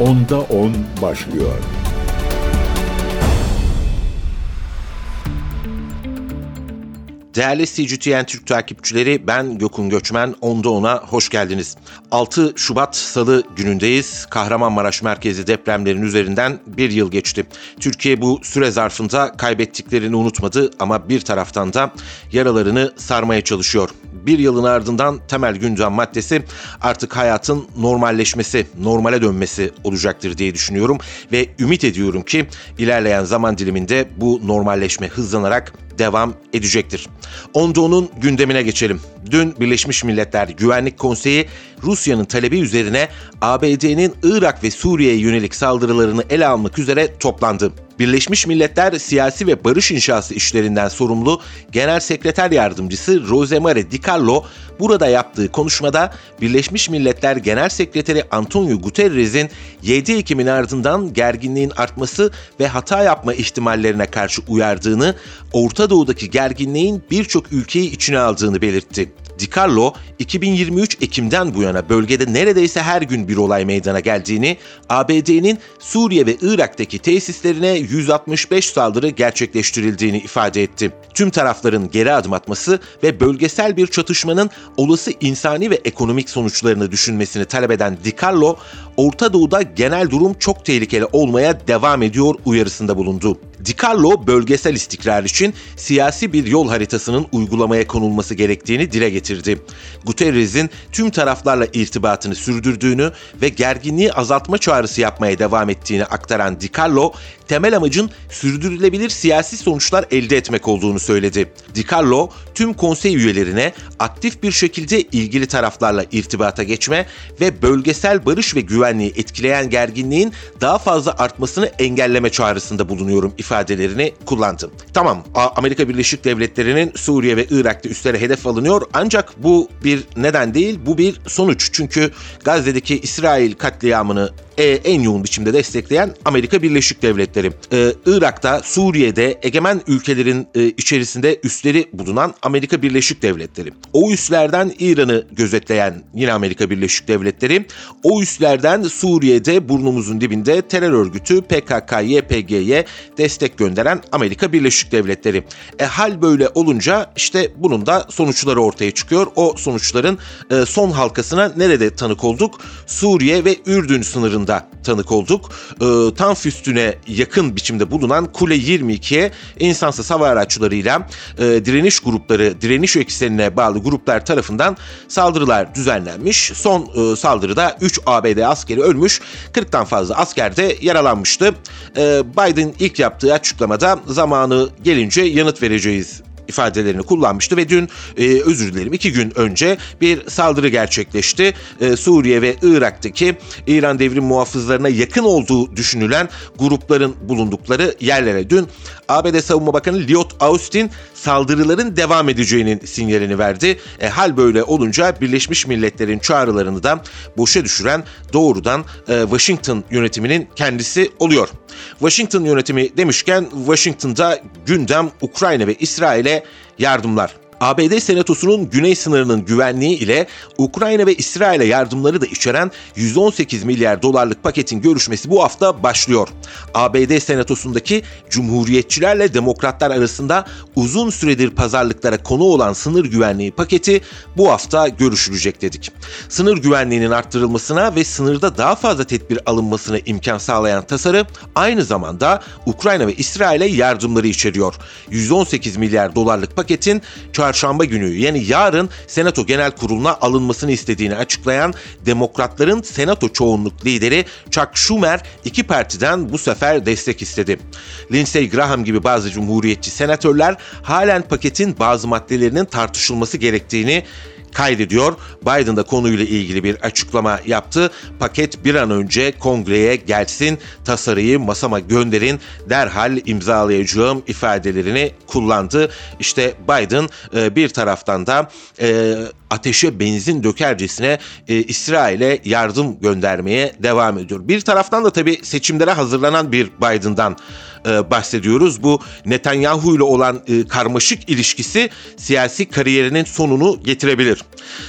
Onda 10 başlıyor. Değerli CGTN Türk takipçileri ben Gökün Göçmen. Onda ona hoş geldiniz. 6 Şubat Salı günündeyiz. Kahramanmaraş merkezi depremlerin üzerinden bir yıl geçti. Türkiye bu süre zarfında kaybettiklerini unutmadı ama bir taraftan da yaralarını sarmaya çalışıyor. Bir yılın ardından temel gündem maddesi artık hayatın normalleşmesi, normale dönmesi olacaktır diye düşünüyorum ve ümit ediyorum ki ilerleyen zaman diliminde bu normalleşme hızlanarak devam edecektir. Onda onun gündemine geçelim. Dün Birleşmiş Milletler Güvenlik Konseyi Rusya'nın talebi üzerine ABD'nin Irak ve Suriye'ye yönelik saldırılarını ele almak üzere toplandı. Birleşmiş Milletler Siyasi ve Barış İnşası işlerinden sorumlu Genel Sekreter Yardımcısı Rosemary DiCarlo burada yaptığı konuşmada Birleşmiş Milletler Genel Sekreteri Antonio Guterres'in 7 Ekim'in ardından gerginliğin artması ve hata yapma ihtimallerine karşı uyardığını, Orta Doğu'daki gerginliğin birçok ülkeyi içine aldığını belirtti. DiCarlo 2023 Ekim'den bu yana bölgede neredeyse her gün bir olay meydana geldiğini, ABD'nin Suriye ve Irak'taki tesislerine 165 saldırı gerçekleştirildiğini ifade etti. Tüm tarafların geri adım atması ve bölgesel bir çatışmanın olası insani ve ekonomik sonuçlarını düşünmesini talep eden DiCarlo, Orta Doğu'da genel durum çok tehlikeli olmaya devam ediyor uyarısında bulundu. DiCarlo bölgesel istikrar için siyasi bir yol haritasının uygulamaya konulması gerektiğini dile getirdi. Guterres'in tüm taraflarla irtibatını sürdürdüğünü ve gerginliği azaltma çağrısı yapmaya devam ettiğini aktaran DiCarlo, temel amacın sürdürülebilir siyasi sonuçlar elde etmek olduğunu söyledi. DiCarlo, tüm konsey üyelerine aktif bir şekilde ilgili taraflarla irtibata geçme ve bölgesel barış ve güvenliği etkileyen gerginliğin daha fazla artmasını engelleme çağrısında bulunuyorum ifadelerini kullandı. Tamam, Amerika Birleşik Devletleri'nin Suriye ve Irak'ta üstlere hedef alınıyor ancak bu bir neden değil, bu bir sonuç. Çünkü Gazze'deki İsrail katliamını e, en yoğun biçimde destekleyen Amerika Birleşik Devletleri. E, Irak'ta, Suriye'de egemen ülkelerin e, içerisinde üsleri bulunan Amerika Birleşik Devletleri. O üslerden İran'ı gözetleyen yine Amerika Birleşik Devletleri. O üslerden Suriye'de burnumuzun dibinde terör örgütü PKK-YPG'ye destek gönderen Amerika Birleşik Devletleri. E hal böyle olunca işte bunun da sonuçları ortaya çıkıyor. O sonuçların e, son halkasına nerede tanık olduk? Suriye ve Ürdün sınırında da tanık olduk. E, tam füstüne yakın biçimde bulunan Kule 22'ye insansız hava araçlarıyla e, direniş grupları, direniş eksenine bağlı gruplar tarafından saldırılar düzenlenmiş. Son e, saldırıda 3 ABD askeri ölmüş, 40'tan fazla asker de yaralanmıştı. E, Biden ilk yaptığı açıklamada zamanı gelince yanıt vereceğiz ifadelerini kullanmıştı ve dün e, özür dilerim iki gün önce bir saldırı gerçekleşti. E, Suriye ve Irak'taki İran devrim muhafızlarına yakın olduğu düşünülen grupların bulundukları yerlere dün ABD Savunma Bakanı Lloyd Austin saldırıların devam edeceğinin sinyalini verdi. E, hal böyle olunca Birleşmiş Milletler'in çağrılarını da boşa düşüren doğrudan e, Washington yönetiminin kendisi oluyor. Washington yönetimi demişken Washington'da gündem Ukrayna ve İsrail'e yardımlar. ABD Senatosu'nun güney sınırının güvenliği ile Ukrayna ve İsrail'e yardımları da içeren 118 milyar dolarlık paketin görüşmesi bu hafta başlıyor. ABD Senatosu'ndaki Cumhuriyetçilerle Demokratlar arasında uzun süredir pazarlıklara konu olan sınır güvenliği paketi bu hafta görüşülecek dedik. Sınır güvenliğinin arttırılmasına ve sınırda daha fazla tedbir alınmasına imkan sağlayan tasarı aynı zamanda Ukrayna ve İsrail'e yardımları içeriyor. 118 milyar dolarlık paketin çarşamba günü yani yarın Senato Genel Kurulu'na alınmasını istediğini açıklayan Demokratların Senato çoğunluk lideri Chuck Schumer iki partiden bu sefer destek istedi. Lindsey Graham gibi bazı cumhuriyetçi senatörler halen paketin bazı maddelerinin tartışılması gerektiğini kaydediyor. Biden da konuyla ilgili bir açıklama yaptı. Paket bir an önce kongreye gelsin, tasarıyı masama gönderin, derhal imzalayacağım ifadelerini kullandı. İşte Biden e, bir taraftan da e, ateşe benzin dökercesine e, İsrail'e yardım göndermeye devam ediyor. Bir taraftan da tabii seçimlere hazırlanan bir Biden'dan e, bahsediyoruz. Bu Netanyahu ile olan e, karmaşık ilişkisi siyasi kariyerinin sonunu getirebilir.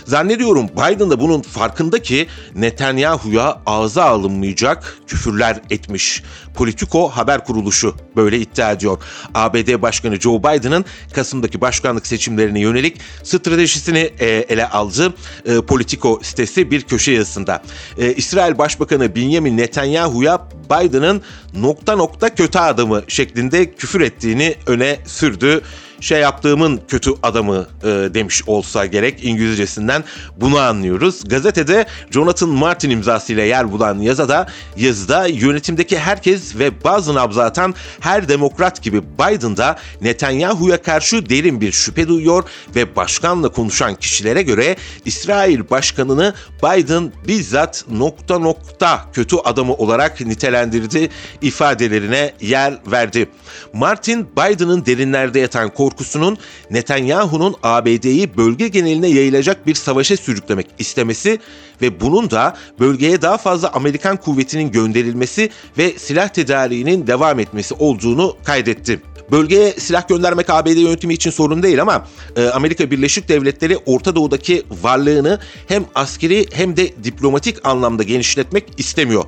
Zannediyorum Biden da bunun farkında ki Netanyahu'ya ağza alınmayacak küfürler etmiş. Politico haber kuruluşu böyle iddia ediyor. ABD Başkanı Joe Biden'ın Kasım'daki başkanlık seçimlerine yönelik stratejisini e, ele aldı. E, Politico sitesi bir köşe yazısında. E, İsrail Başbakanı Benjamin Netanyahu'ya Biden'ın nokta nokta kötü adamı şeklinde küfür ettiğini öne sürdü şey yaptığımın kötü adamı e, demiş olsa gerek İngilizcesinden bunu anlıyoruz. Gazetede Jonathan Martin imzasıyla yer bulan yazıda yazıda yönetimdeki herkes ve bazı nabza atan her demokrat gibi Biden'da Netanyahu'ya karşı derin bir şüphe duyuyor ve başkanla konuşan kişilere göre İsrail başkanını Biden bizzat nokta nokta kötü adamı olarak nitelendirdi ifadelerine yer verdi. Martin Biden'ın derinlerde yatan korku korkusunun Netanyahu'nun ABD'yi bölge geneline yayılacak bir savaşa sürüklemek istemesi ve bunun da bölgeye daha fazla Amerikan kuvvetinin gönderilmesi ve silah tedariğinin devam etmesi olduğunu kaydetti. Bölgeye silah göndermek ABD yönetimi için sorun değil ama e, Amerika Birleşik Devletleri Orta Doğu'daki varlığını hem askeri hem de diplomatik anlamda genişletmek istemiyor.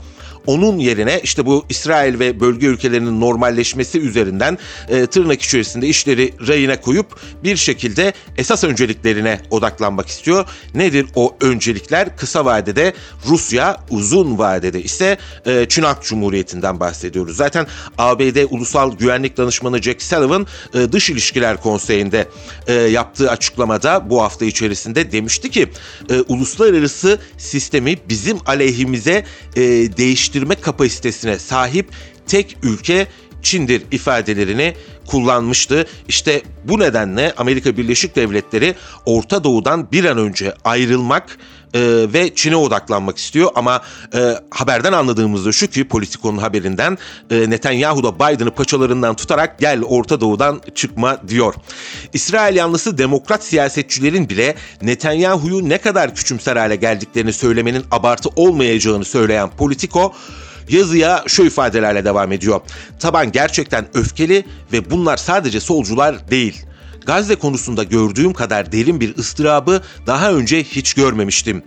Onun yerine işte bu İsrail ve bölge ülkelerinin normalleşmesi üzerinden e, tırnak içerisinde işleri rayına koyup bir şekilde esas önceliklerine odaklanmak istiyor. Nedir o öncelikler? Kısa vadede Rusya, uzun vadede ise e, Çin Halk Cumhuriyeti'nden bahsediyoruz. Zaten ABD Ulusal Güvenlik Danışmanı Jack Sullivan e, Dış İlişkiler Konseyi'nde e, yaptığı açıklamada bu hafta içerisinde demişti ki e, uluslararası sistemi bizim aleyhimize e, değiştirmek geliştirme kapasitesine sahip tek ülke Çin'dir ifadelerini kullanmıştı. İşte bu nedenle Amerika Birleşik Devletleri Orta Doğu'dan bir an önce ayrılmak e, ve Çin'e odaklanmak istiyor ama e, haberden anladığımızda şu ki Politico'nun haberinden e, Netanyahu da Biden'ı paçalarından tutarak gel Orta Doğu'dan çıkma diyor. İsrail yanlısı demokrat siyasetçilerin bile Netanyahu'yu ne kadar küçümser hale geldiklerini söylemenin abartı olmayacağını söyleyen Politico Yazıya şu ifadelerle devam ediyor. Taban gerçekten öfkeli ve bunlar sadece solcular değil. Gazze konusunda gördüğüm kadar derin bir ıstırabı daha önce hiç görmemiştim.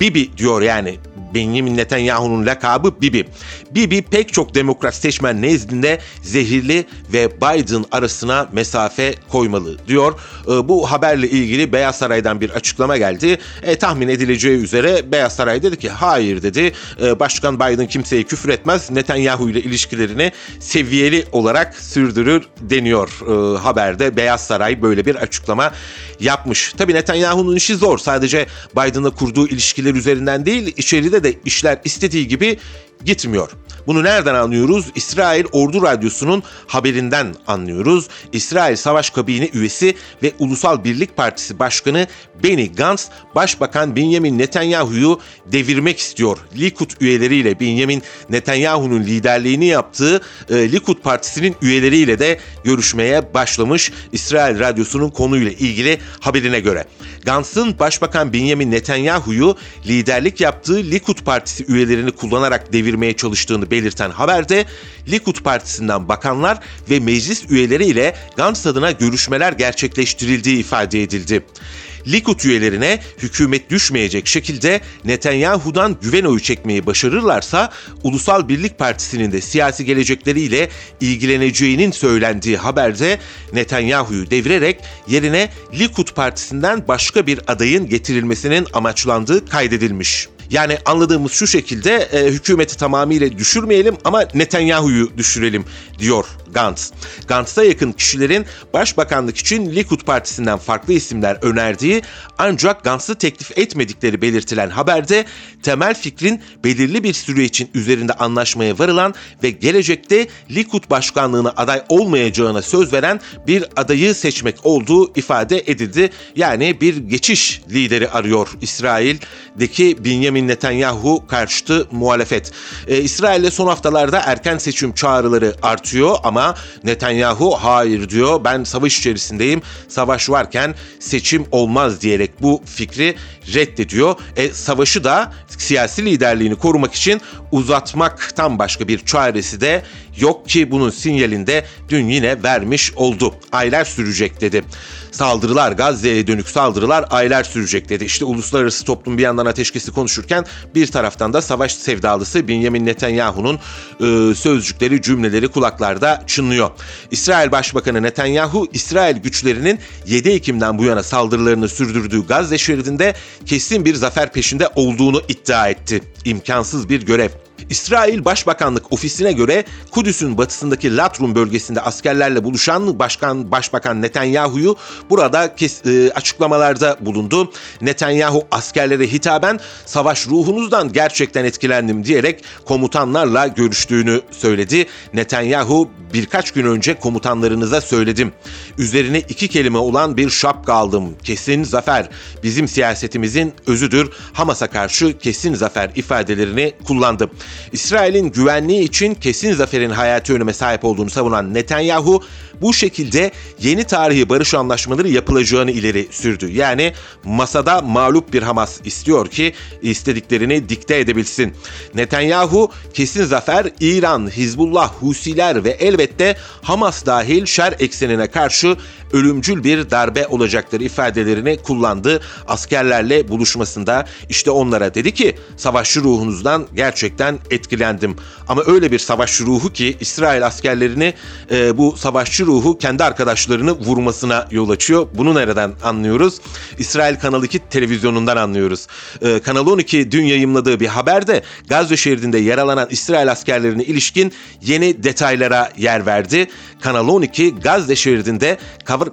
Bibi diyor yani Benjamin Netanyahu'nun lakabı Bibi. Bibi pek çok demokrat seçmen nezdinde zehirli ve Biden arasına mesafe koymalı diyor. Ee, bu haberle ilgili Beyaz Saray'dan bir açıklama geldi. E, tahmin edileceği üzere Beyaz Saray dedi ki hayır dedi. E, Başkan Biden kimseye küfür etmez. Netanyahu ile ilişkilerini seviyeli olarak sürdürür deniyor e, haberde. Beyaz Saray böyle bir açıklama yapmış. Tabii Netanyahu'nun işi zor. Sadece Biden'la kurduğu ilişkiler üzerinden değil, içeride de işler istediği gibi gitmiyor. Bunu nereden anlıyoruz? İsrail Ordu Radyosu'nun haberinden anlıyoruz. İsrail Savaş Kabini üyesi ve Ulusal Birlik Partisi Başkanı Benny Gantz, Başbakan Benjamin Netanyahu'yu devirmek istiyor. Likud üyeleriyle Benjamin Netanyahu'nun liderliğini yaptığı e, Likud Partisi'nin üyeleriyle de görüşmeye başlamış İsrail Radyosu'nun konuyla ilgili haberine göre. Gantz'ın Başbakan Benjamin Netanyahu'yu liderlik yaptığı Likud Partisi üyelerini kullanarak devirmeye çalıştığını belirten haberde Likud Partisi'nden bakanlar ve meclis üyeleriyle Gantz adına görüşmeler gerçekleştirildiği ifade edildi. Likud üyelerine hükümet düşmeyecek şekilde Netanyahu'dan güven oyu çekmeyi başarırlarsa Ulusal Birlik Partisi'nin de siyasi gelecekleriyle ilgileneceğinin söylendiği haberde Netanyahu'yu devirerek yerine Likud Partisi'nden başka bir adayın getirilmesinin amaçlandığı kaydedilmiş. Yani anladığımız şu şekilde e, hükümeti tamamıyla düşürmeyelim ama Netanyahu'yu düşürelim diyor Gantz. Gantz'a yakın kişilerin başbakanlık için Likud Partisi'nden farklı isimler önerdiği ancak Gantz'ı teklif etmedikleri belirtilen haberde temel fikrin belirli bir süre için üzerinde anlaşmaya varılan ve gelecekte Likud başkanlığına aday olmayacağına söz veren bir adayı seçmek olduğu ifade edildi. Yani bir geçiş lideri arıyor İsrail'deki Benjamin Netanyahu karşıtı muhalefet. Ee, İsrail'de son haftalarda erken seçim çağrıları artıyor ama Netanyahu hayır diyor. Ben savaş içerisindeyim. Savaş varken seçim olmaz diyerek bu fikri reddediyor. E, savaşı da siyasi liderliğini korumak için uzatmaktan başka bir çaresi de yok ki bunun sinyalinde dün yine vermiş oldu. Aylar sürecek dedi. Saldırılar Gazze'ye dönük saldırılar aylar sürecek dedi. İşte uluslararası toplum bir yandan ateşkesi konuşurken bir taraftan da savaş sevdalısı Benjamin Netanyahu'nun e, sözcükleri cümleleri kulaklarda çınlıyor. İsrail Başbakanı Netanyahu İsrail güçlerinin 7 Ekim'den bu yana saldırılarını sürdürdüğü Gazze şeridinde kesin bir zafer peşinde olduğunu iddia etti. İmkansız bir görev. İsrail Başbakanlık Ofisi'ne göre Kudüs'ün batısındaki Latrum bölgesinde askerlerle buluşan Başkan Başbakan Netanyahu'yu burada kes, e, açıklamalarda bulundu. Netanyahu askerlere hitaben savaş ruhunuzdan gerçekten etkilendim diyerek komutanlarla görüştüğünü söyledi. Netanyahu birkaç gün önce komutanlarınıza söyledim. Üzerine iki kelime olan bir şapka aldım. Kesin zafer. Bizim siyasetimizin özüdür. Hamas'a karşı kesin zafer ifadelerini kullandı. İsrail'in güvenliği için kesin zaferin hayati öneme sahip olduğunu savunan Netanyahu bu şekilde yeni tarihi barış anlaşmaları yapılacağını ileri sürdü. Yani masada mağlup bir Hamas istiyor ki istediklerini dikte edebilsin. Netanyahu kesin zafer İran, Hizbullah, Husiler ve elbette Hamas dahil şer eksenine karşı ölümcül bir darbe olacaktır ifadelerini kullandı. Askerlerle buluşmasında işte onlara dedi ki savaşçı ruhunuzdan gerçekten etkilendim. Ama öyle bir savaşçı ruhu ki İsrail askerlerini e, bu savaşçı ruhu kendi arkadaşlarını vurmasına yol açıyor. Bunu nereden anlıyoruz? İsrail Kanal 2 televizyonundan anlıyoruz. E, Kanal 12 dün yayımladığı bir haberde Gazze şeridinde yaralanan İsrail askerlerine ilişkin yeni detaylara yer verdi. Kanal 12 Gazze şeridinde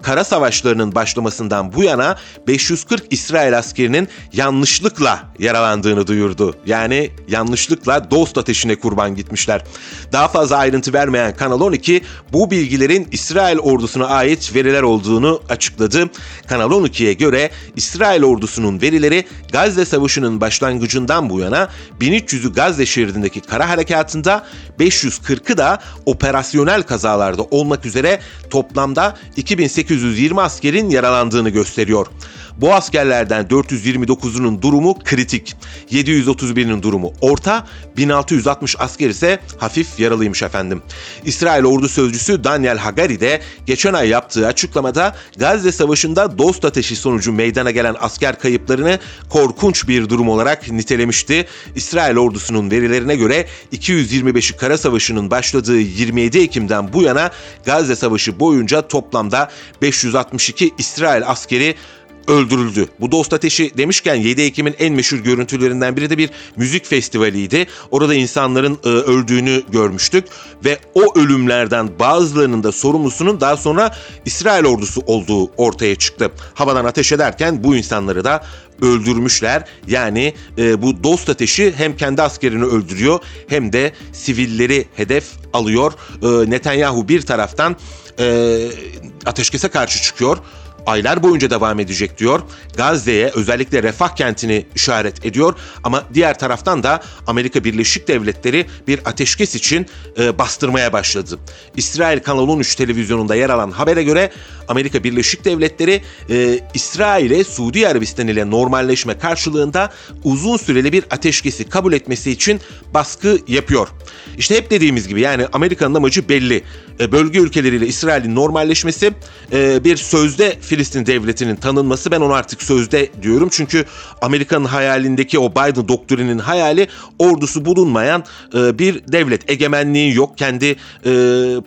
kara savaşlarının başlamasından bu yana 540 İsrail askerinin yanlışlıkla yaralandığını duyurdu. Yani yanlışlıkla dost ateşine kurban gitmişler. Daha fazla ayrıntı vermeyen Kanal 12 bu bilgilerin İsrail ordusuna ait veriler olduğunu açıkladı. Kanal 12'ye göre İsrail ordusunun verileri Gazze Savaşı'nın başlangıcından bu yana 1300'ü Gazze şeridindeki kara harekatında 540'ı da operasyonel kazalarda olmak üzere toplamda 2820 askerin yaralandığını gösteriyor. Bu askerlerden 429'unun durumu kritik, 731'inin durumu orta, 1660 asker ise hafif yaralıymış efendim. İsrail ordu sözcüsü Daniel Hagari de geçen ay yaptığı açıklamada Gazze Savaşı'nda dost ateşi sonucu meydana gelen asker kayıplarını korkunç bir durum olarak nitelemişti. İsrail ordusunun verilerine göre 225'i kara savaşının başladığı 27 Ekim'den bu yana Gazze Savaşı boyunca toplamda 562 İsrail askeri öldürüldü. Bu dost ateşi demişken 7 Ekim'in en meşhur görüntülerinden biri de bir müzik festivaliydi. Orada insanların e, öldüğünü görmüştük ve o ölümlerden bazılarının da sorumlusunun daha sonra İsrail ordusu olduğu ortaya çıktı. Havadan ateş ederken bu insanları da öldürmüşler. Yani e, bu dost ateşi hem kendi askerini öldürüyor hem de sivilleri hedef alıyor. E, Netanyahu bir taraftan e, ateşkese karşı çıkıyor aylar boyunca devam edecek diyor. Gazze'ye özellikle refah kentini işaret ediyor ama diğer taraftan da Amerika Birleşik Devletleri bir ateşkes için e, bastırmaya başladı. İsrail Kanal 13 televizyonunda yer alan habere göre Amerika Birleşik Devletleri e, İsrail'e Suudi Arabistan ile normalleşme karşılığında uzun süreli bir ateşkesi kabul etmesi için baskı yapıyor. İşte hep dediğimiz gibi yani Amerika'nın amacı belli. E, bölge ülkeleriyle İsrail'in normalleşmesi e, bir sözde Filistin devletinin tanınması ben onu artık sözde diyorum. Çünkü Amerika'nın hayalindeki o Biden doktrinin hayali ordusu bulunmayan e, bir devlet. Egemenliği yok, kendi e,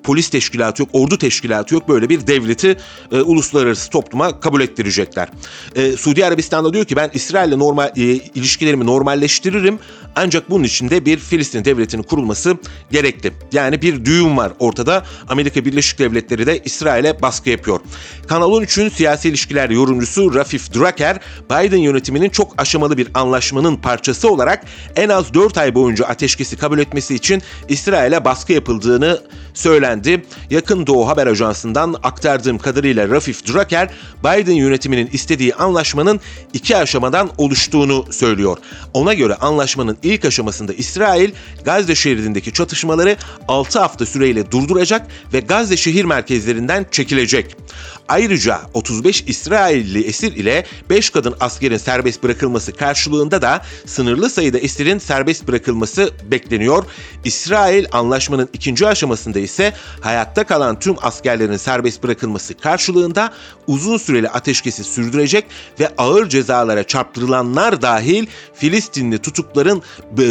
polis teşkilatı yok, ordu teşkilatı yok. Böyle bir devleti e, uluslararası topluma kabul ettirecekler. E, Suudi Arabistan'da diyor ki ben İsrail'le normal e, ilişkilerimi normalleştiririm ancak bunun için de bir Filistin devletinin kurulması gerekli. Yani bir düğüm var ortada. Amerika Birleşik Devletleri de İsrail'e baskı yapıyor. Kanal 13'ün siyasi ilişkiler yorumcusu Rafif Drucker, Biden yönetiminin çok aşamalı bir anlaşmanın parçası olarak en az 4 ay boyunca ateşkesi kabul etmesi için İsrail'e baskı yapıldığını söylendi. Yakın Doğu Haber Ajansı'ndan aktardığım kadarıyla Rafif Drucker, Biden yönetiminin istediği anlaşmanın iki aşamadan oluştuğunu söylüyor. Ona göre anlaşmanın ilk aşamasında İsrail, Gazze şeridindeki çatışmaları 6 hafta süreyle durduracak ve Gazze şehir merkezlerinden çekilecek. Ayrıca 35 İsrailli esir ile 5 kadın askerin serbest bırakılması karşılığında da sınırlı sayıda esirin serbest bırakılması bekleniyor. İsrail anlaşmanın ikinci aşamasında ise hayatta kalan tüm askerlerin serbest bırakılması karşılığında uzun süreli ateşkesi sürdürecek ve ağır cezalara çarptırılanlar dahil Filistinli tutukların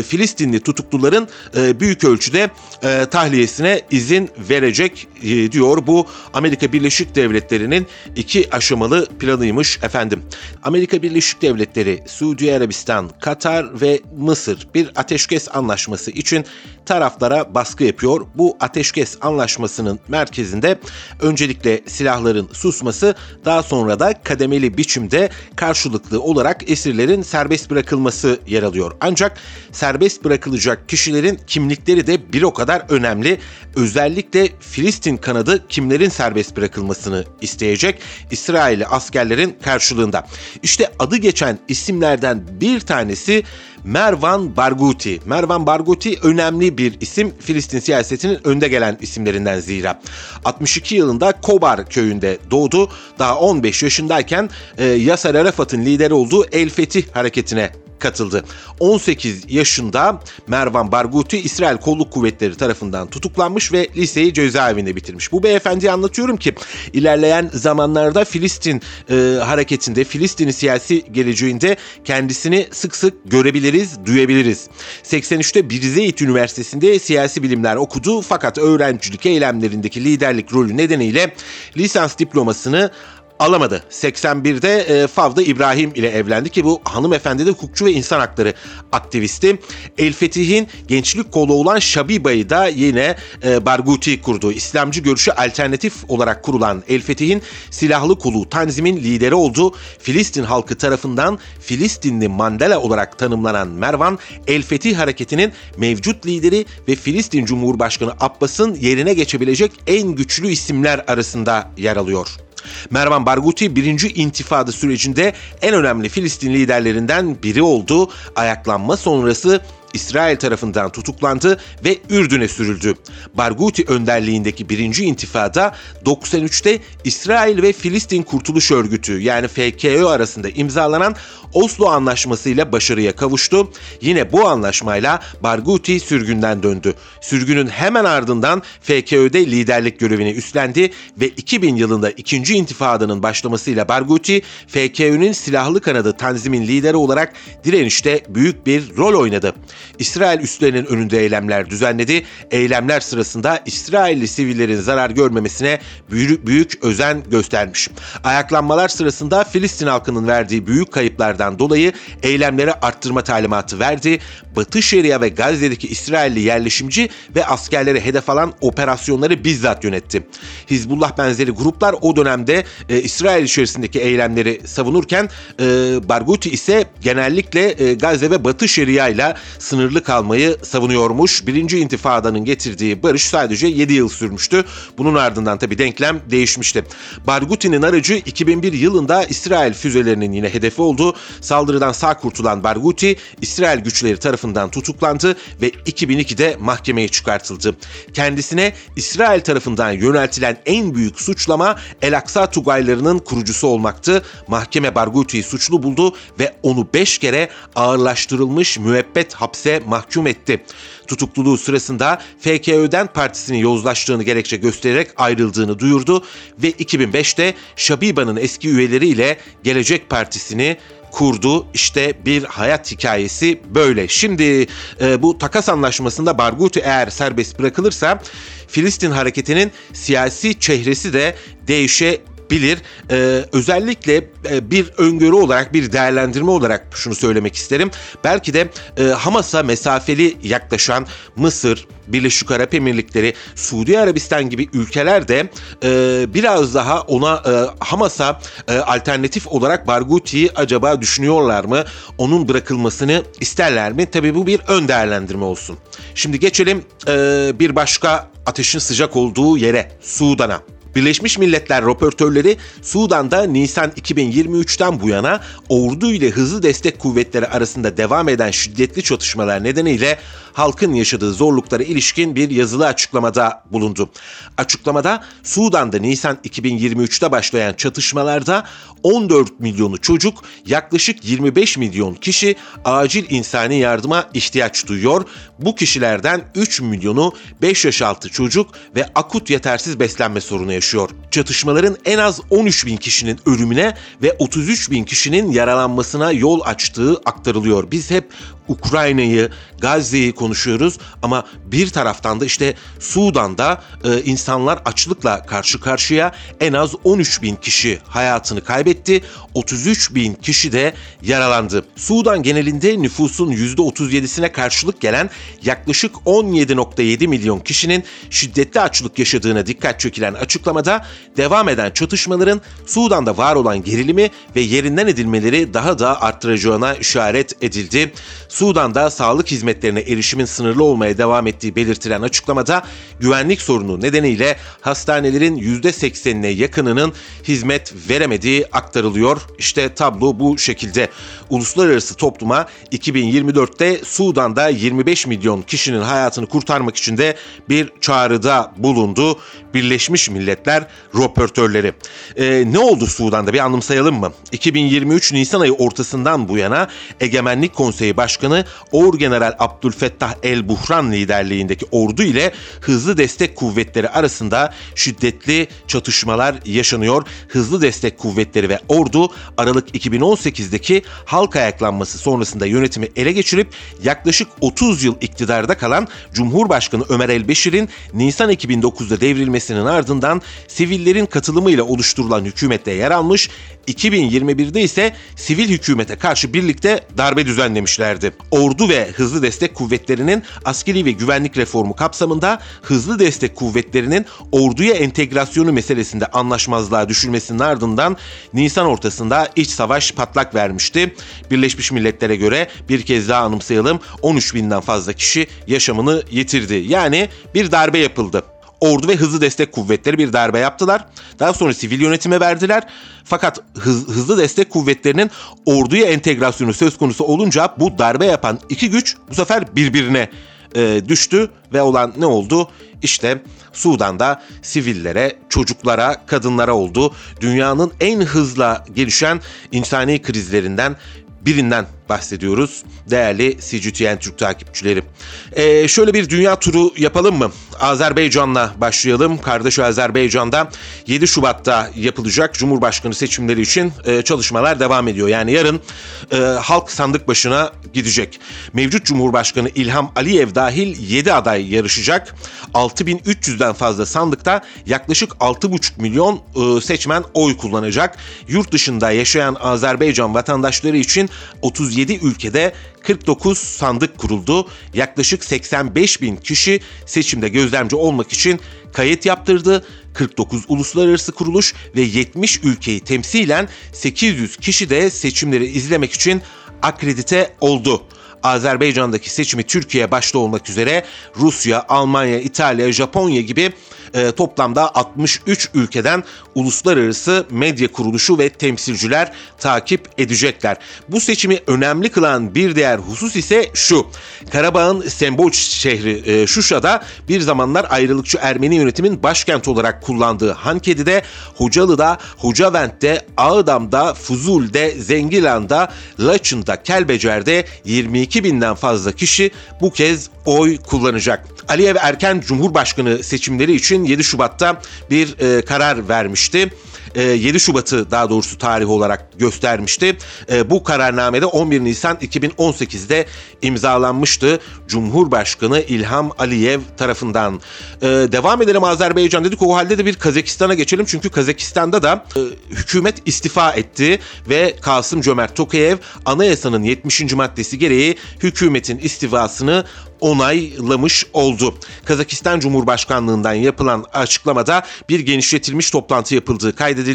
Filistinli tutukluların e, büyük ölçüde e, tahliyesine izin verecek e, diyor bu Amerika Birleşik Devletleri'nin iki aşamalı planıymış efendim. Amerika Birleşik Devletleri, Suudi Arabistan, Katar ve Mısır bir ateşkes anlaşması için taraflara baskı yapıyor. Bu ateşkes anlaşmasının merkezinde öncelikle silahların susması, daha sonra da kademeli biçimde karşılıklı olarak esirlerin serbest bırakılması yer alıyor. Ancak serbest bırakılacak kişilerin kimlikleri de bir o kadar önemli. Özellikle Filistin kanadı kimlerin serbest bırakılmasını isteyecek? İsrailli askerlerin karşılığında. İşte adı geçen isimlerden bir tanesi Mervan Barghouti. Mervan Barghouti önemli bir isim. Filistin siyasetinin önde gelen isimlerinden zira. 62 yılında Kobar köyünde doğdu. Daha 15 yaşındayken e, Yasser Arafat'ın lideri olduğu El Fetih hareketine katıldı. 18 yaşında Mervan Barghouti İsrail Kolluk Kuvvetleri tarafından tutuklanmış ve liseyi cezaevinde bitirmiş. Bu beyefendiyi anlatıyorum ki ilerleyen zamanlarda Filistin e, hareketinde, Filistin'in siyasi geleceğinde kendisini sık sık görebiliriz, duyabiliriz. 83'te Birzeit Üniversitesi'nde siyasi bilimler okudu fakat öğrencilik eylemlerindeki liderlik rolü nedeniyle lisans diplomasını alamadı. 81'de e, Favda İbrahim ile evlendi ki bu hanımefendi de hukukçu ve insan hakları aktivisti. El Fetih'in gençlik kolu olan Şabiba'yı da yine e, Barguti kurdu. İslamcı görüşü alternatif olarak kurulan El Fetih'in silahlı kolu Tanzim'in lideri oldu. Filistin halkı tarafından Filistinli Mandela olarak tanımlanan Mervan, El Fetih hareketinin mevcut lideri ve Filistin Cumhurbaşkanı Abbas'ın yerine geçebilecek en güçlü isimler arasında yer alıyor. Mervan Barghouti birinci intifada sürecinde en önemli Filistin liderlerinden biri oldu. Ayaklanma sonrası İsrail tarafından tutuklandı ve Ürdün'e sürüldü. Barghouti önderliğindeki birinci intifada 93'te İsrail ve Filistin Kurtuluş Örgütü yani FKÖ arasında imzalanan Oslo Anlaşması ile başarıya kavuştu. Yine bu anlaşmayla Barghouti sürgünden döndü. Sürgünün hemen ardından FKÖ'de liderlik görevini üstlendi ve 2000 yılında ikinci intifadanın başlamasıyla Barghouti, FKÖ'nün silahlı kanadı Tanzim'in lideri olarak direnişte büyük bir rol oynadı. İsrail üslerinin önünde eylemler düzenledi. Eylemler sırasında İsrailli sivillerin zarar görmemesine büyük, büyük özen göstermiş. Ayaklanmalar sırasında Filistin halkının verdiği büyük kayıplardan dolayı eylemleri arttırma talimatı verdi. Batı Şeria ve Gazze'deki İsrailli yerleşimci ve askerlere hedef alan operasyonları bizzat yönetti. Hizbullah benzeri gruplar o dönemde e, İsrail içerisindeki eylemleri savunurken e, Barghouti ise genellikle e, Gazze ve Batı Şeria ile sınırlı kalmayı savunuyormuş. Birinci intifadanın getirdiği barış sadece 7 yıl sürmüştü. Bunun ardından tabi denklem değişmişti. Barghuti'nin aracı 2001 yılında İsrail füzelerinin yine hedefi oldu. Saldırıdan sağ kurtulan Barghouti, İsrail güçleri tarafından tutuklandı ve 2002'de mahkemeye çıkartıldı. Kendisine İsrail tarafından yöneltilen en büyük suçlama El Aksa Tugaylarının kurucusu olmaktı. Mahkeme Barghuti'yi suçlu buldu ve onu 5 kere ağırlaştırılmış müebbet hapse mahkum etti. Tutukluluğu sırasında FKÖ'den partisinin yozlaştığını gerekçe göstererek ayrıldığını duyurdu ve 2005'te Şabiba'nın eski üyeleriyle Gelecek Partisi'ni kurdu. İşte bir hayat hikayesi böyle. Şimdi e, bu takas anlaşmasında Barghouti eğer serbest bırakılırsa Filistin hareketinin siyasi çehresi de değişe bilir. E, özellikle bir öngörü olarak, bir değerlendirme olarak şunu söylemek isterim. Belki de e, Hamas'a mesafeli yaklaşan Mısır, Birleşik Arap Emirlikleri, Suudi Arabistan gibi ülkeler de e, biraz daha ona e, Hamas'a e, alternatif olarak Barghuti'yi acaba düşünüyorlar mı? Onun bırakılmasını isterler mi? Tabii bu bir ön değerlendirme olsun. Şimdi geçelim e, bir başka ateşin sıcak olduğu yere, Sudan'a. Birleşmiş Milletler röportörleri Sudan'da Nisan 2023'ten bu yana ordu ile hızlı destek kuvvetleri arasında devam eden şiddetli çatışmalar nedeniyle halkın yaşadığı zorluklara ilişkin bir yazılı açıklamada bulundu. Açıklamada Sudan'da Nisan 2023'te başlayan çatışmalarda 14 milyonu çocuk, yaklaşık 25 milyon kişi acil insani yardıma ihtiyaç duyuyor. Bu kişilerden 3 milyonu 5 yaş altı çocuk ve akut yetersiz beslenme sorunu yaşıyor. Çatışmaların en az 13 bin kişinin ölümüne ve 33 bin kişinin yaralanmasına yol açtığı aktarılıyor. Biz hep Ukrayna'yı, Gazze'yi konuşuyoruz ama bir taraftan da işte Sudan'da e, insanlar açlıkla karşı karşıya en az 13 bin kişi hayatını kaybetti, 33 bin kişi de yaralandı. Sudan genelinde nüfusun %37'sine karşılık gelen yaklaşık 17.7 milyon kişinin şiddetli açlık yaşadığına dikkat çekilen açıklamada devam eden çatışmaların Sudan'da var olan gerilimi ve yerinden edilmeleri daha da arttıracağına işaret edildi. Sudan'da sağlık hizmetlerine erişimin sınırlı olmaya devam ettiği belirtilen açıklamada güvenlik sorunu nedeniyle hastanelerin %80'ine yakınının hizmet veremediği aktarılıyor. İşte tablo bu şekilde. Uluslararası topluma 2024'te Sudan'da 25 milyon kişinin hayatını kurtarmak için de bir çağrıda bulundu. Birleşmiş Milletler röportörleri. Ee, ne oldu Sudan'da bir anımsayalım mı? 2023 Nisan ayı ortasından bu yana Egemenlik Konseyi Başkanı Orgeneral Abdülfettah El Buhran liderliğindeki ordu ile hızlı destek kuvvetleri arasında şiddetli çatışmalar yaşanıyor. Hızlı destek kuvvetleri ve ordu Aralık 2018'deki halk ayaklanması sonrasında yönetimi ele geçirip yaklaşık 30 yıl iktidarda kalan Cumhurbaşkanı Ömer El-Beşir'in Nisan 2009'da devrilmesinin ardından sivillerin katılımıyla oluşturulan hükümette yer almış, 2021'de ise sivil hükümete karşı birlikte darbe düzenlemişlerdi. Ordu ve hızlı destek kuvvetlerinin askeri ve güvenlik reformu kapsamında hızlı destek kuvvetlerinin orduya entegrasyonu meselesinde anlaşmazlığa düşülmesinin ardından Nisan ortasında iç savaş patlak vermişti. Birleşmiş Milletler'e göre bir kez daha anımsayalım 13 binden fazla kişi yaşamını yitirdi. Yani bir darbe yapıldı. Ordu ve hızlı destek kuvvetleri bir darbe yaptılar. Daha sonra sivil yönetime verdiler. Fakat hız, hızlı destek kuvvetlerinin orduya entegrasyonu söz konusu olunca bu darbe yapan iki güç bu sefer birbirine e, düştü ve olan ne oldu? İşte Sudan'da sivillere, çocuklara, kadınlara oldu. Dünyanın en hızla gelişen insani krizlerinden birinden bahsediyoruz değerli CGTN Türk takipçileri. Ee, şöyle bir dünya turu yapalım mı? Azerbaycan'la başlayalım. Kardeş Azerbaycan'da 7 Şubat'ta yapılacak Cumhurbaşkanı seçimleri için e, çalışmalar devam ediyor. Yani yarın e, halk sandık başına gidecek. Mevcut Cumhurbaşkanı İlham Aliyev dahil 7 aday yarışacak. 6300'den fazla sandıkta yaklaşık 6,5 milyon e, seçmen oy kullanacak. Yurt dışında yaşayan Azerbaycan vatandaşları için 37 ülkede 49 sandık kuruldu. Yaklaşık 85 bin kişi seçimde gözlemci olmak için kayıt yaptırdı. 49 uluslararası kuruluş ve 70 ülkeyi temsilen 800 kişi de seçimleri izlemek için akredite oldu. Azerbaycan'daki seçimi Türkiye başta olmak üzere Rusya, Almanya, İtalya, Japonya gibi e, toplamda 63 ülkeden uluslararası medya kuruluşu ve temsilciler takip edecekler. Bu seçimi önemli kılan bir diğer husus ise şu. Karabağ'ın sembol şehri e, Şuşa'da bir zamanlar ayrılıkçı Ermeni yönetimin başkent olarak kullandığı Hankedi'de, Hocalı'da, Hocavent'te, Ağdam'da, Fuzul'de, Zengilan'da, Laçın'da, Kelbecer'de 22 binden fazla kişi bu kez oy kullanacak. Aliyev erken Cumhurbaşkanı seçimleri için 7 Şubat'ta bir e, karar vermişti. 7 Şubat'ı daha doğrusu tarih olarak göstermişti. Bu kararnamede 11 Nisan 2018'de imzalanmıştı. Cumhurbaşkanı İlham Aliyev tarafından. Devam edelim Azerbaycan dedik. O halde de bir Kazakistan'a geçelim. Çünkü Kazakistan'da da hükümet istifa etti ve Kasım Cömert Tokayev anayasanın 70. maddesi gereği hükümetin istifasını onaylamış oldu. Kazakistan Cumhurbaşkanlığından yapılan açıklamada bir genişletilmiş toplantı yapıldığı kaydedildi.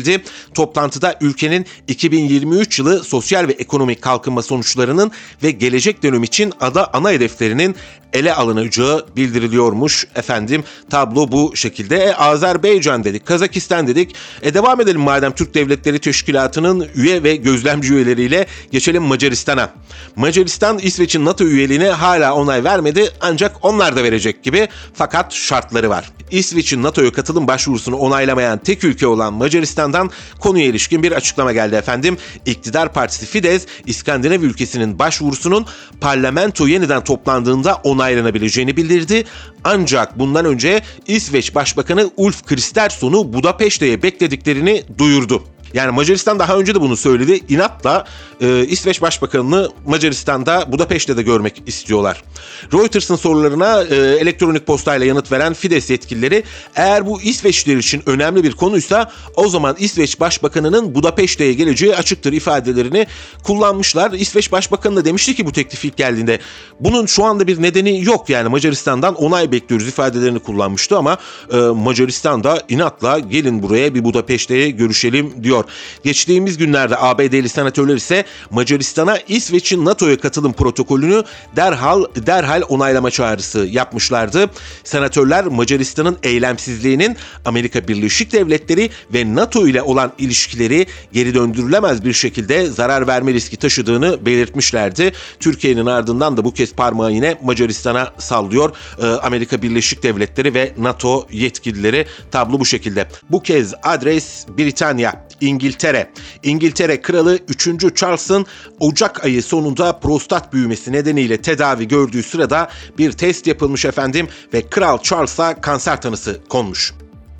Toplantıda ülkenin 2023 yılı sosyal ve ekonomik kalkınma sonuçlarının ve gelecek dönem için ada ana hedeflerinin ele alınacağı bildiriliyormuş efendim. Tablo bu şekilde. E, Azerbaycan dedik, Kazakistan dedik. E, devam edelim madem Türk Devletleri Teşkilatı'nın üye ve gözlemci üyeleriyle geçelim Macaristan'a. Macaristan İsveç'in NATO üyeliğine hala onay vermedi ancak onlar da verecek gibi fakat şartları var. İsveç'in NATO'ya katılım başvurusunu onaylamayan tek ülke olan Macaristan'dan konuya ilişkin bir açıklama geldi efendim. İktidar partisi Fidesz, İskandinav ülkesinin başvurusunun parlamento yeniden toplandığında onaylanabileceğini bildirdi. Ancak bundan önce İsveç Başbakanı Ulf Kristersson'u Budapeşte'ye beklediklerini duyurdu. Yani Macaristan daha önce de bunu söyledi. İnatla e, İsveç Başbakanı'nı Macaristan'da Budapeşte de görmek istiyorlar. Reuters'ın sorularına e, elektronik postayla yanıt veren Fides yetkilileri eğer bu İsveçliler için önemli bir konuysa o zaman İsveç Başbakanı'nın Budapeşte'ye geleceği açıktır ifadelerini kullanmışlar. İsveç Başbakanı da demişti ki bu teklif ilk geldiğinde bunun şu anda bir nedeni yok yani Macaristan'dan onay bekliyoruz ifadelerini kullanmıştı ama e, Macaristan inatla gelin buraya bir Budapeşte'ye görüşelim diyor. Geçtiğimiz günlerde ABD'li senatörler ise Macaristan'a İsveç'in NATO'ya katılım protokolünü derhal derhal onaylama çağrısı yapmışlardı. Senatörler Macaristan'ın eylemsizliğinin Amerika Birleşik Devletleri ve NATO ile olan ilişkileri geri döndürülemez bir şekilde zarar verme riski taşıdığını belirtmişlerdi. Türkiye'nin ardından da bu kez parmağı yine Macaristan'a sallıyor. Ee, Amerika Birleşik Devletleri ve NATO yetkilileri tablo bu şekilde. Bu kez adres Britanya. İngiltere. İngiltere Kralı 3. Charles'ın Ocak ayı sonunda prostat büyümesi nedeniyle tedavi gördüğü sırada bir test yapılmış efendim ve Kral Charles'a kanser tanısı konmuş.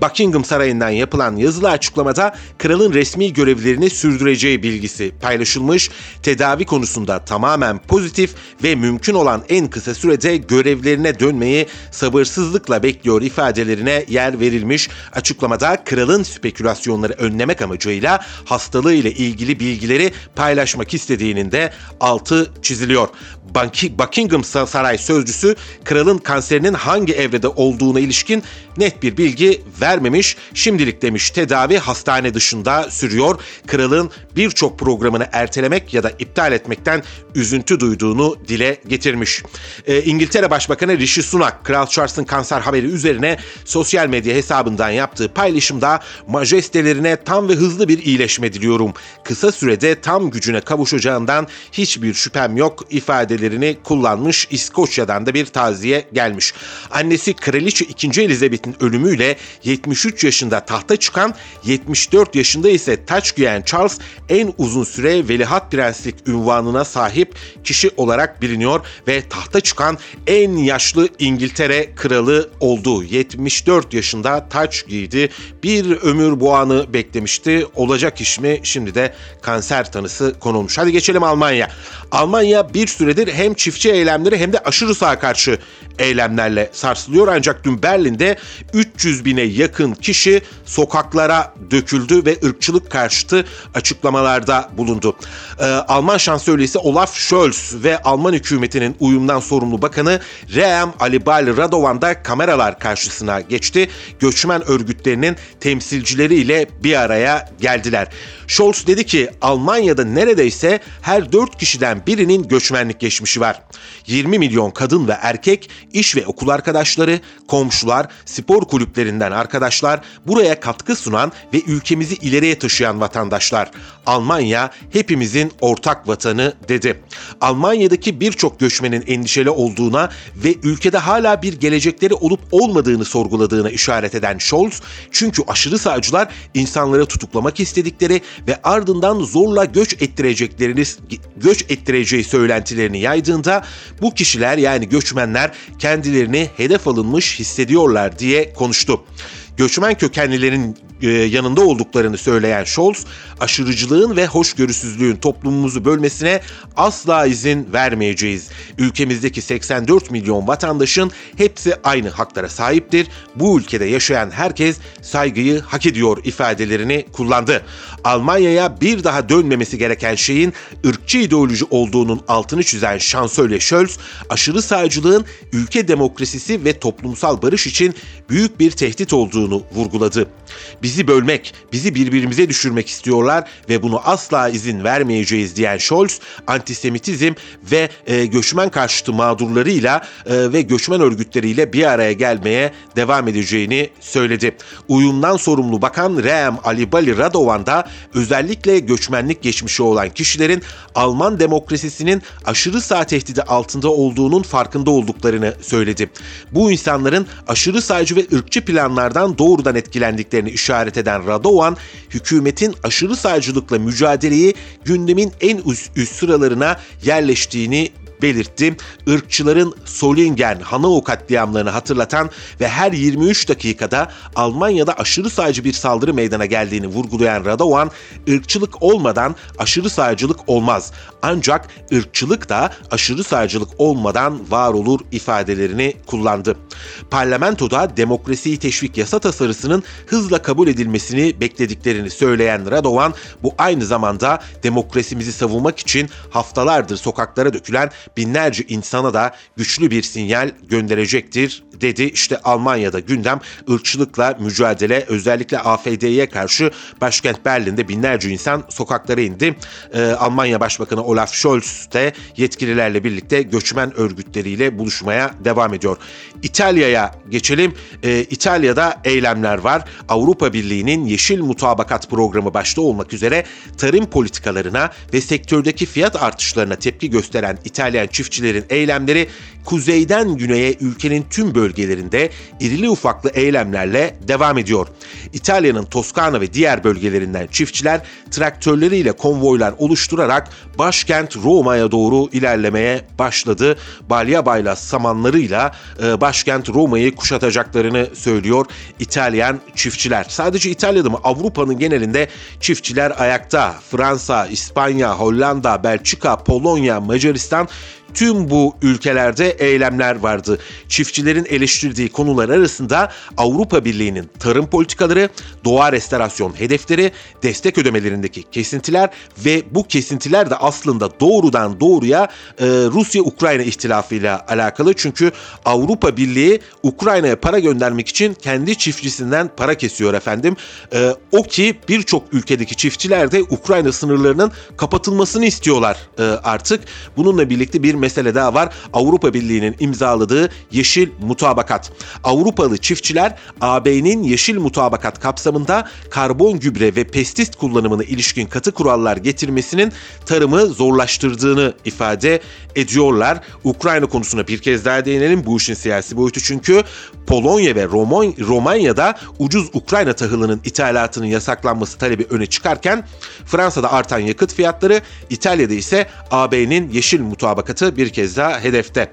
Buckingham Sarayı'ndan yapılan yazılı açıklamada kralın resmi görevlerini sürdüreceği bilgisi paylaşılmış. Tedavi konusunda tamamen pozitif ve mümkün olan en kısa sürede görevlerine dönmeyi sabırsızlıkla bekliyor ifadelerine yer verilmiş. Açıklamada kralın spekülasyonları önlemek amacıyla hastalığı ile ilgili bilgileri paylaşmak istediğinin de altı çiziliyor. Buckingham Saray sözcüsü kralın kanserinin hangi evrede olduğuna ilişkin net bir bilgi vermemiş. Şimdilik demiş tedavi hastane dışında sürüyor. Kralın birçok programını ertelemek ya da iptal etmekten üzüntü duyduğunu dile getirmiş. E, İngiltere Başbakanı Rishi Sunak, Kral Charles'ın kanser haberi üzerine sosyal medya hesabından yaptığı paylaşımda majestelerine tam ve hızlı bir iyileşme diliyorum. Kısa sürede tam gücüne kavuşacağından hiçbir şüphem yok ifadelerini kullanmış. İskoçya'dan da bir taziye gelmiş. Annesi Kraliçe 2. Elizabeth'in ölümüyle 73 yaşında tahta çıkan, 74 yaşında ise taç giyen Charles en uzun süre velihat prenslik ünvanına sahip kişi olarak biliniyor ve tahta çıkan en yaşlı İngiltere kralı oldu. 74 yaşında taç giydi. Bir ömür bu anı beklemişti. Olacak iş mi? Şimdi de kanser tanısı konulmuş. Hadi geçelim Almanya. Almanya bir süredir hem çiftçi eylemleri hem de aşırı sağa karşı eylemlerle sarsılıyor. Ancak dün Berlin'de 300 bine yakın kişi sokaklara döküldü ve ırkçılık karşıtı açıklamalarda bulundu. Ee, Alman şansölyesi Olaf Scholz ve Alman hükümetinin uyumdan sorumlu bakanı Reem Alibal Radovan da kameralar karşısına geçti. Göçmen örgütlerinin temsilcileriyle bir araya geldiler. Scholz dedi ki Almanya'da neredeyse her 4 kişiden birinin göçmenlik geçmişi var. 20 milyon kadın ve erkek, iş ve okul arkadaşları, komşular, spor kulüplerinden arkadaşlar, buraya katkı sunan ve ülkemizi ileriye taşıyan vatandaşlar. Almanya hepimizin ortak vatanı dedi. Almanya'daki birçok göçmenin endişeli olduğuna ve ülkede hala bir gelecekleri olup olmadığını sorguladığına işaret eden Scholz, çünkü aşırı sağcılar insanları tutuklamak istedikleri ve ardından zorla göç ettireceklerini göç ettireceği söylentilerini yaydığında bu kişiler yani göçmenler kendilerini hedef alınmış hissediyorlar diye konuştu. Göçmen kökenlilerin e, yanında olduklarını söyleyen Scholz, aşırıcılığın ve hoşgörüsüzlüğün toplumumuzu bölmesine asla izin vermeyeceğiz. Ülkemizdeki 84 milyon vatandaşın hepsi aynı haklara sahiptir. Bu ülkede yaşayan herkes saygıyı hak ediyor ifadelerini kullandı. Almanya'ya bir daha dönmemesi gereken şeyin ırkçı ideoloji olduğunun altını çizen Şansölye Scholz, aşırı sağcılığın ülke demokrasisi ve toplumsal barış için büyük bir tehdit olduğunu vurguladı. Bizi bölmek, bizi birbirimize düşürmek istiyorlar ve bunu asla izin vermeyeceğiz diyen Scholz, antisemitizm ve e, göçmen karşıtı mağdurlarıyla e, ve göçmen örgütleriyle bir araya gelmeye devam edeceğini söyledi. Uyumdan sorumlu bakan Reem Alibali Radovan da özellikle göçmenlik geçmişi olan kişilerin Alman demokrasisinin aşırı sağ tehdidi altında olduğunun farkında olduklarını söyledi. Bu insanların aşırı sağcı ve ırkçı planlardan doğrudan etkilendiklerini işaret eden Radovan, hükümetin aşırı sağcılıkla mücadeleyi gündemin en üst, üst sıralarına yerleştiğini belirtti. Irkçıların Solingen, Hanau katliamlarını hatırlatan ve her 23 dakikada Almanya'da aşırı sağcı bir saldırı meydana geldiğini vurgulayan Radovan, ırkçılık olmadan aşırı sağcılık olmaz. Ancak ırkçılık da aşırı sağcılık olmadan var olur ifadelerini kullandı. Parlamentoda demokrasiyi teşvik yasa tasarısının hızla kabul edilmesini beklediklerini söyleyen Radovan, bu aynı zamanda demokrasimizi savunmak için haftalardır sokaklara dökülen binlerce insana da güçlü bir sinyal gönderecektir dedi. İşte Almanya'da gündem ırkçılıkla mücadele özellikle AFD'ye karşı başkent Berlin'de binlerce insan sokaklara indi. Ee, Almanya Başbakanı Olaf Scholz de yetkililerle birlikte göçmen örgütleriyle buluşmaya devam ediyor. İtalya'ya geçelim. Ee, İtalya'da eylemler var. Avrupa Birliği'nin Yeşil Mutabakat Programı başta olmak üzere tarım politikalarına ve sektördeki fiyat artışlarına tepki gösteren İtalyan çiftçilerin eylemleri kuzeyden güneye ülkenin tüm bölgelerinde irili ufaklı eylemlerle devam ediyor. İtalya'nın Toskana ve diğer bölgelerinden çiftçiler traktörleriyle konvoylar oluşturarak başkent Roma'ya doğru ilerlemeye başladı. Balya bayla samanlarıyla e, başkent Roma'yı kuşatacaklarını söylüyor İtalyan çiftçiler. Sadece İtalya'da mı Avrupa'nın genelinde çiftçiler ayakta. Fransa, İspanya, Hollanda, Belçika, Polonya, Macaristan tüm bu ülkelerde eylemler vardı. Çiftçilerin eleştirdiği konular arasında Avrupa Birliği'nin tarım politikaları, doğa restorasyon hedefleri, destek ödemelerindeki kesintiler ve bu kesintiler de aslında doğrudan doğruya e, Rusya-Ukrayna ihtilafıyla alakalı. Çünkü Avrupa Birliği Ukrayna'ya para göndermek için kendi çiftçisinden para kesiyor efendim. E, o ki birçok ülkedeki çiftçiler de Ukrayna sınırlarının kapatılmasını istiyorlar e, artık. Bununla birlikte bir mesele daha var. Avrupa Birliği'nin imzaladığı Yeşil Mutabakat. Avrupalı çiftçiler AB'nin Yeşil Mutabakat kapsamında karbon gübre ve pestis kullanımına ilişkin katı kurallar getirmesinin tarımı zorlaştırdığını ifade ediyorlar. Ukrayna konusuna bir kez daha değinelim. Bu işin siyasi boyutu çünkü Polonya ve Romanya'da ucuz Ukrayna tahılının ithalatının yasaklanması talebi öne çıkarken Fransa'da artan yakıt fiyatları, İtalya'da ise AB'nin yeşil mutabakatı bir kez daha hedefte.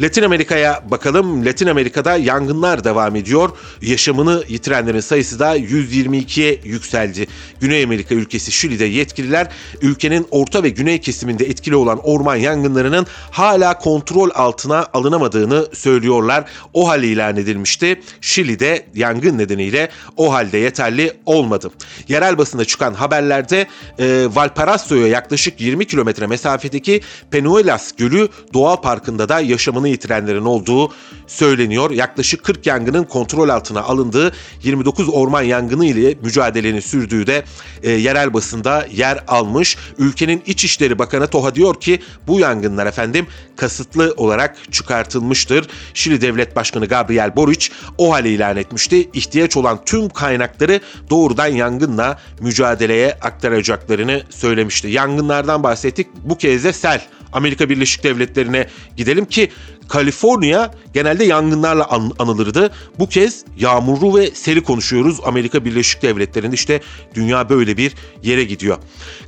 Latin Amerika'ya bakalım. Latin Amerika'da yangınlar devam ediyor. Yaşamını yitirenlerin sayısı da 122'ye yükseldi. Güney Amerika ülkesi Şili'de yetkililer ülkenin orta ve güney kesiminde etkili olan orman yangınlarının hala kontrol altına alınamadığını söylüyorlar. O hal ilan edilmişti. Şili'de yangın nedeniyle o halde yeterli olmadı. Yerel basında çıkan haberlerde e, Valparaiso'ya yaklaşık 20 kilometre mesafedeki Penuelas Gölü Doğal Parkı'nda da yaşamını yitirenlerin olduğu söyleniyor. Yaklaşık 40 yangının kontrol altına alındığı 29 orman yangını ile mücadelenin sürdüğü de e, yerel basında yer almış. Ülkenin İçişleri Bakanı Toha diyor ki bu yangınlar efendim kasıtlı olarak çıkartılmıştır. Şili Devlet Başkanı Gabriel Boric o hale ilan etmişti. İhtiyaç olan tüm kaynakları doğrudan yangınla mücadeleye aktaracaklarını söylemişti. Yangınlardan bahsettik. Bu kez de sel Amerika Birleşik Devletleri'ne gidelim ki Kaliforniya genelde yangınlarla an- anılırdı. Bu kez yağmurlu ve seri konuşuyoruz. Amerika Birleşik Devletleri'nde işte dünya böyle bir yere gidiyor.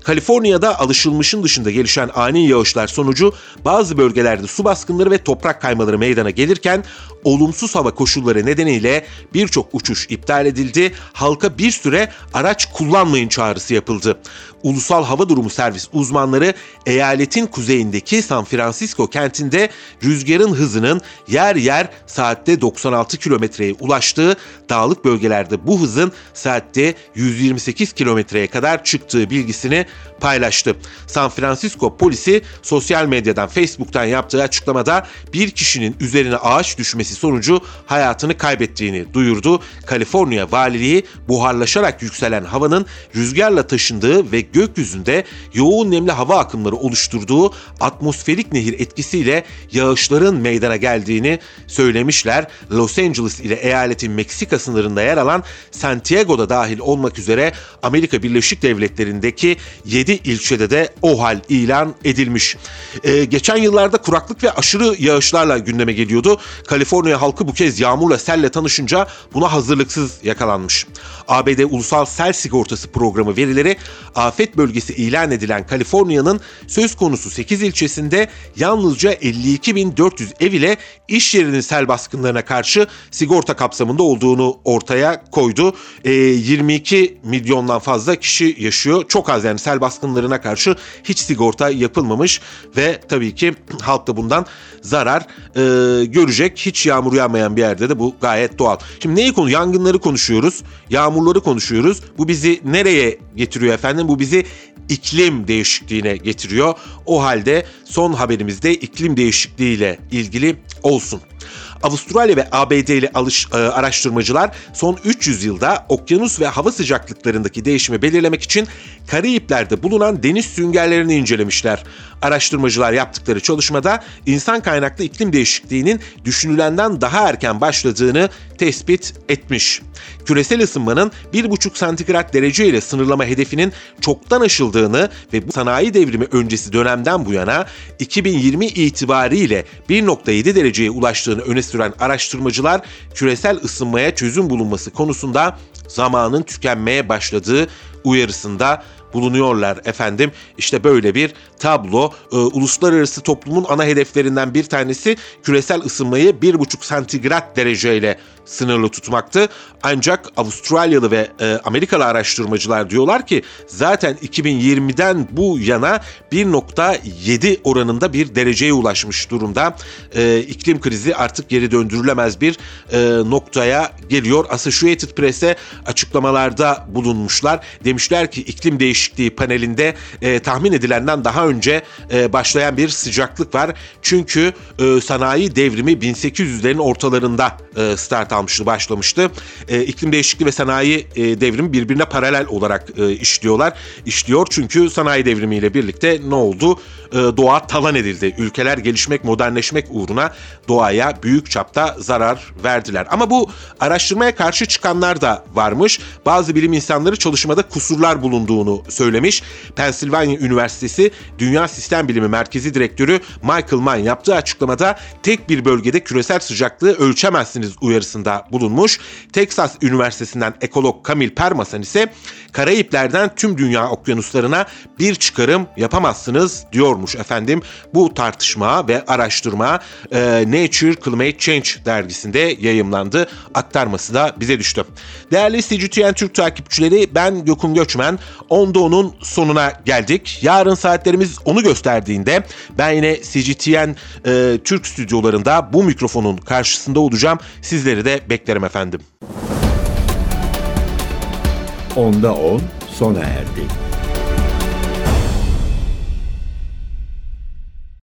Kaliforniya'da alışılmışın dışında gelişen ani yağışlar sonucu bazı bölgelerde su baskınları ve toprak kaymaları meydana gelirken olumsuz hava koşulları nedeniyle birçok uçuş iptal edildi. Halka bir süre araç kullanmayın çağrısı yapıldı. Ulusal Hava Durumu Servis uzmanları eyaletin kuzeyindeki San Francisco kentinde rüzgarın hızının yer yer saatte 96 kilometreye ulaştığı, dağlık bölgelerde bu hızın saatte 128 kilometreye kadar çıktığı bilgisini paylaştı. San Francisco polisi sosyal medyadan Facebook'tan yaptığı açıklamada bir kişinin üzerine ağaç düşmesi sonucu hayatını kaybettiğini duyurdu. Kaliforniya valiliği buharlaşarak yükselen havanın rüzgarla taşındığı ve gökyüzünde yoğun nemli hava akımları oluşturduğu atmosferik nehir etkisiyle yağışların meydana geldiğini söylemişler. Los Angeles ile eyaletin Meksika sınırında yer alan Santiago'da dahil olmak üzere Amerika Birleşik Devletleri'ndeki 7 ilçede de o hal ilan edilmiş. Ee, geçen yıllarda kuraklık ve aşırı yağışlarla gündeme geliyordu. Kaliforniya halkı bu kez yağmurla selle tanışınca buna hazırlıksız yakalanmış. ABD Ulusal Sel Sigortası Programı verileri afet bölgesi ilan edilen Kaliforniya'nın söz konusu 8 ilçesinde yalnızca 52.400 ev ile iş yerinin sel baskınlarına karşı sigorta kapsamında olduğunu ortaya koydu. E, 22 milyondan fazla kişi yaşıyor. Çok az yani sel baskınlarına karşı hiç sigorta yapılmamış ve tabii ki halk da bundan zarar e, görecek. Hiç yağmur yağmayan bir yerde de bu gayet doğal. Şimdi neyi konu? Yangınları konuşuyoruz. Yağmurları konuşuyoruz. Bu bizi nereye getiriyor efendim? Bu bizi iklim değişikliğine getiriyor. O halde son haberimizde iklim değişikliğiyle ilgili olsun. Avustralya ve ABD'li alış, e, araştırmacılar son 300 yılda okyanus ve hava sıcaklıklarındaki değişimi belirlemek için Karayipler'de bulunan deniz süngerlerini incelemişler. Araştırmacılar yaptıkları çalışmada insan kaynaklı iklim değişikliğinin düşünülenden daha erken başladığını tespit etmiş. Küresel ısınmanın 1,5 santigrat derece ile sınırlama hedefinin çoktan aşıldığını ve bu sanayi devrimi öncesi dönemden bu yana 2020 itibariyle 1.7 dereceye ulaştığını öne süren araştırmacılar küresel ısınmaya çözüm bulunması konusunda zamanın tükenmeye başladığı uyarısında bulunuyorlar efendim. İşte böyle bir tablo. Ee, uluslararası toplumun ana hedeflerinden bir tanesi küresel ısınmayı 1,5 santigrat dereceyle sınırlı tutmaktı. Ancak Avustralyalı ve e, Amerikalı araştırmacılar diyorlar ki zaten 2020'den bu yana 1.7 oranında bir dereceye ulaşmış durumda. E, iklim krizi artık geri döndürülemez bir e, noktaya geliyor. Associated Press'e açıklamalarda bulunmuşlar. Demişler ki iklim değişikliği panelinde e, tahmin edilenden daha önce e, başlayan bir sıcaklık var. Çünkü e, sanayi devrimi 1800'lerin ortalarında e, start almıştı, başlamıştı. E, iklim değişikliği ve sanayi e, devrimi birbirine paralel olarak e, işliyorlar. İşliyor çünkü sanayi devrimiyle birlikte ne oldu? E, doğa talan edildi. Ülkeler gelişmek, modernleşmek uğruna doğaya büyük çapta zarar verdiler. Ama bu araştırmaya karşı çıkanlar da varmış. Bazı bilim insanları çalışmada kusurlar bulunduğunu söylemiş. Pennsylvania Üniversitesi Dünya Sistem Bilimi Merkezi Direktörü Michael Mann yaptığı açıklamada tek bir bölgede küresel sıcaklığı ölçemezsiniz uyarısında bulunmuş. Texas Üniversitesi'nden ekolog Camille Permasan ise Karayipler'den tüm dünya okyanuslarına bir çıkarım yapamazsınız diyormuş efendim. Bu tartışma ve araştırma e, Nature Climate Change dergisinde yayımlandı. Aktarması da bize düştü. Değerli CGTN Türk takipçileri ben Gökün Göçmen. Onda onun sonuna geldik. Yarın saatlerimiz onu gösterdiğinde ben yine CGTN e, Türk stüdyolarında bu mikrofonun karşısında olacağım. Sizleri de beklerim efendim. Onda 10 sona erdi.